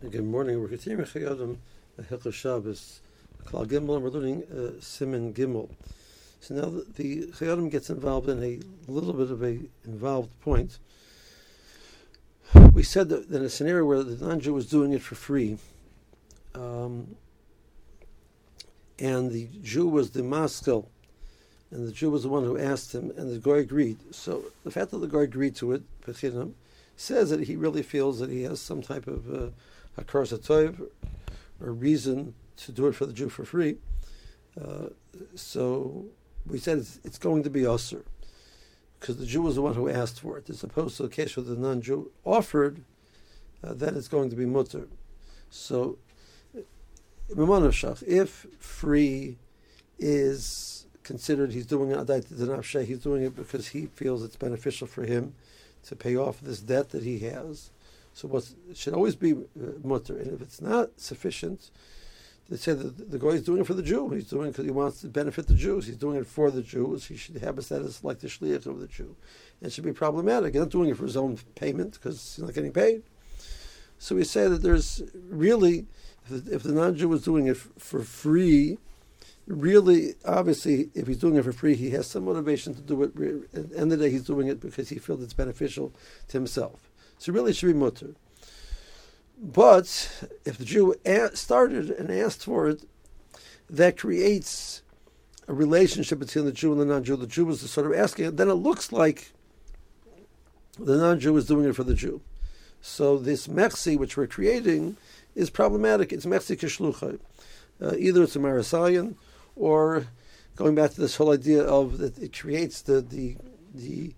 Good morning. We're continuing Chayyim Hilchos Shabbos, Klal Gimel, and we're learning uh, Siman Gimel. So now the, the Chayyim gets involved in a little bit of a involved point. We said that in a scenario where the non-Jew was doing it for free, um, and the Jew was the maskil, and the Jew was the one who asked him, and the guy agreed. So the fact that the guy agreed to it, says that he really feels that he has some type of uh, Hakaras Hatov, or reason to do it for the Jew for free. Uh, so we said it's, it's, going to be assur because the Jew was the one who asked for it, as opposed to a case where the non-Jew offered, uh, then it's going to be mutter. So, if free is considered, he's doing it he's doing it because he feels it's beneficial for him to pay off this debt that he has. So what should always be uh, mutter, and if it's not sufficient, they say that the guy is doing it for the Jew. He's doing it because he wants to benefit the Jews. He's doing it for the Jews. He should have a status like the shliach of the Jew. And it should be problematic. He's not doing it for his own payment because he's not getting paid. So we say that there's really, if the, non-Jew is doing it for free, really, obviously, if he's doing it for free, he has some motivation to do it. At the end of the day, he's doing it because he feels it's beneficial to himself. So really, it should be mutter. But if the Jew started and asked for it, that creates a relationship between the Jew and the non-Jew. The Jew was sort of asking it. Then it looks like the non-Jew is doing it for the Jew. So this mechzi, which we're creating, is problematic. It's mechzi kishlucha. Uh, either it's a maras ayin, or going back to this whole idea of that it creates the the the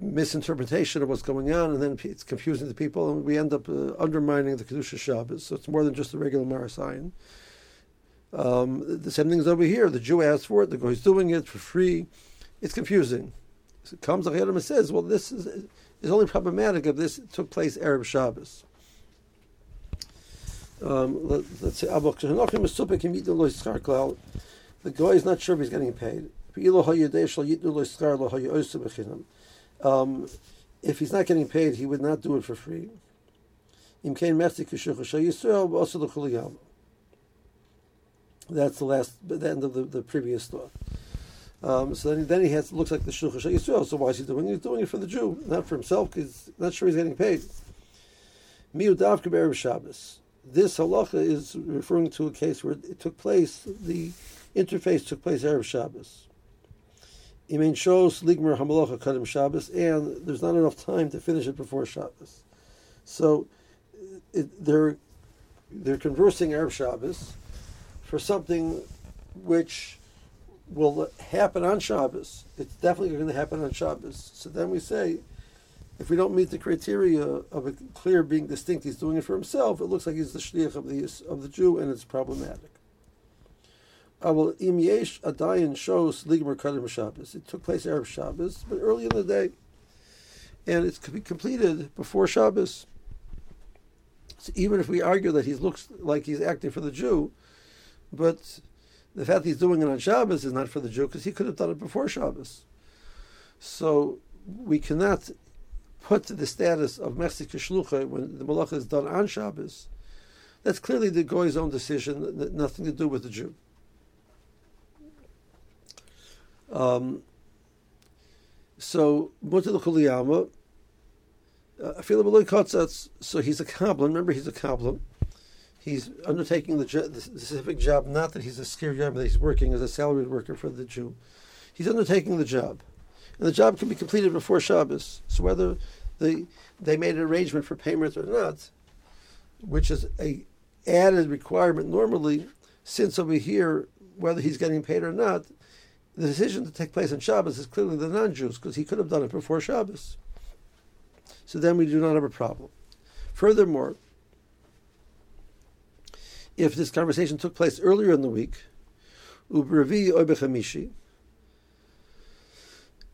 misinterpretation of what's going on, and then it's confusing the people, and we end up uh, undermining the Kedusha Shabbos. So it's more than just a regular Maras Ayin. Um, the same thing is over here. The Jew asks for it, the guy's doing it for free. It's confusing. So it comes ahead and says, well, this is, is only problematic if this took place Erev Shabbos. Um, let, us say, the guy is not sure if he's getting paid. Um, if he's not getting paid, he would not do it for free. That's the last, the end of the, the previous thought. Um, so then, then he has looks like the shulchan Yisrael. So why is he doing it? He's doing it for the Jew, not for himself. He's not sure he's getting paid. This halacha is referring to a case where it took place. The interface took place Erev Shabbos. Imein shows Ligmer Hamalacha Kadim Shabbos, and there's not enough time to finish it before Shabbos. So it, they're they're conversing Erev Shabbos for something which will happen on Shabbos. It's definitely going to happen on Shabbos. So then we say, if we don't meet the criteria of a clear being distinct, he's doing it for himself. It looks like he's the shliach of the of the Jew, and it's problematic. Aval im yesh adayin shows ligmer kadim Shabbos. It took place Erev Shabbos, but early in the day, and it could be completed before Shabbos. So even if we argue that he looks like he's acting for the Jew, but the fact he's doing it on Shabbos is not for the Jew because he could have done it before Shabbos. So we cannot put the status of Mechzi Kishlucha when the Malach is done on Shabbos. That's clearly the Goy's own decision, nothing to do with the Jew. Um, so Mutal Kuliyama, uh, so he's a kablan. Remember, he's a kablan. He's undertaking the, the, specific job, not that he's a scary job, but he's working as a salaried worker for the Jew. He's undertaking the job. And the job can be completed before Shabbos. So whether the, they made an arrangement for payment or not, which is a added requirement normally, since over here, whether he's getting paid or not, the decision to take place on Shabbos is clearly the non-Jews because he could have done it before Shabbos. So then we do not have a problem. Furthermore, if this conversation took place earlier in the week,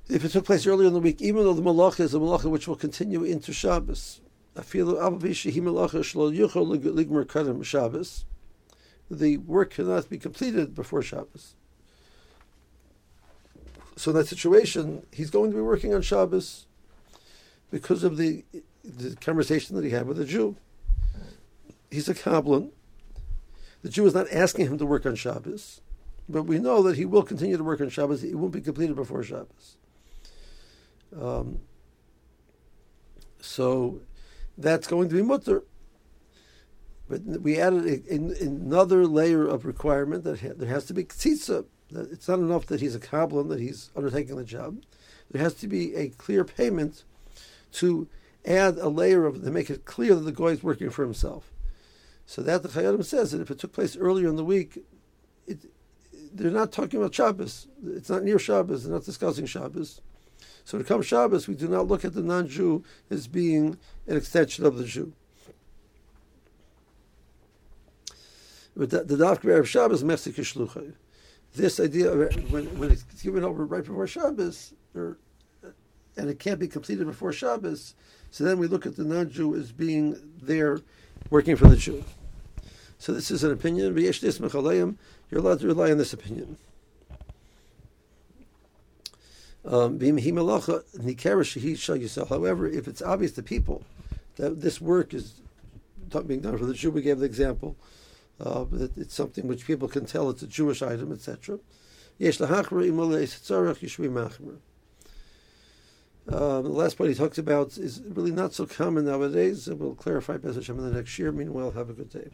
if it took place earlier in the week, even though the malacha is a malacha which will continue into Shabbos, the work cannot be completed before Shabbos. So in that situation, he's going to be working on Shabbos because of the the conversation that he had with the Jew. he's a kablan. The Jew is not asking him to work on Shabbos, but we know that he will continue to work on Shabbos. It won't be completed before Shabbos. Um, so that's going to be mutter. But we added a, a, another layer of requirement that ha- there has to be. That it's not enough that he's a kablan, that he's undertaking the job. There has to be a clear payment to add a layer of to make it clear that the guy is working for himself. So that the Chayyim says that if it took place earlier in the week, it, they're not talking about Shabbos. It's not near Shabbos. They're not discussing Shabbos. So to come Shabbos, we do not look at the non-Jew as being an extension of the Jew. But the, the Dafka of Shabbos Mechzi Kishlucha. This idea of when, when it's given over right before Shabbos, or, and it can't be completed before Shabbos, so then we look at the non-Jew as being there working for the Jew. So this is an opinion. You're allowed to rely on this opinion. Um, However, if it's obvious to people that this work is being done for the Jew, we gave the example uh, that it's something which people can tell it's a Jewish item, etc. Um, the last point he talks about is really not so common nowadays, we'll clarify Bez Hashem in the next year. Meanwhile, have a good day.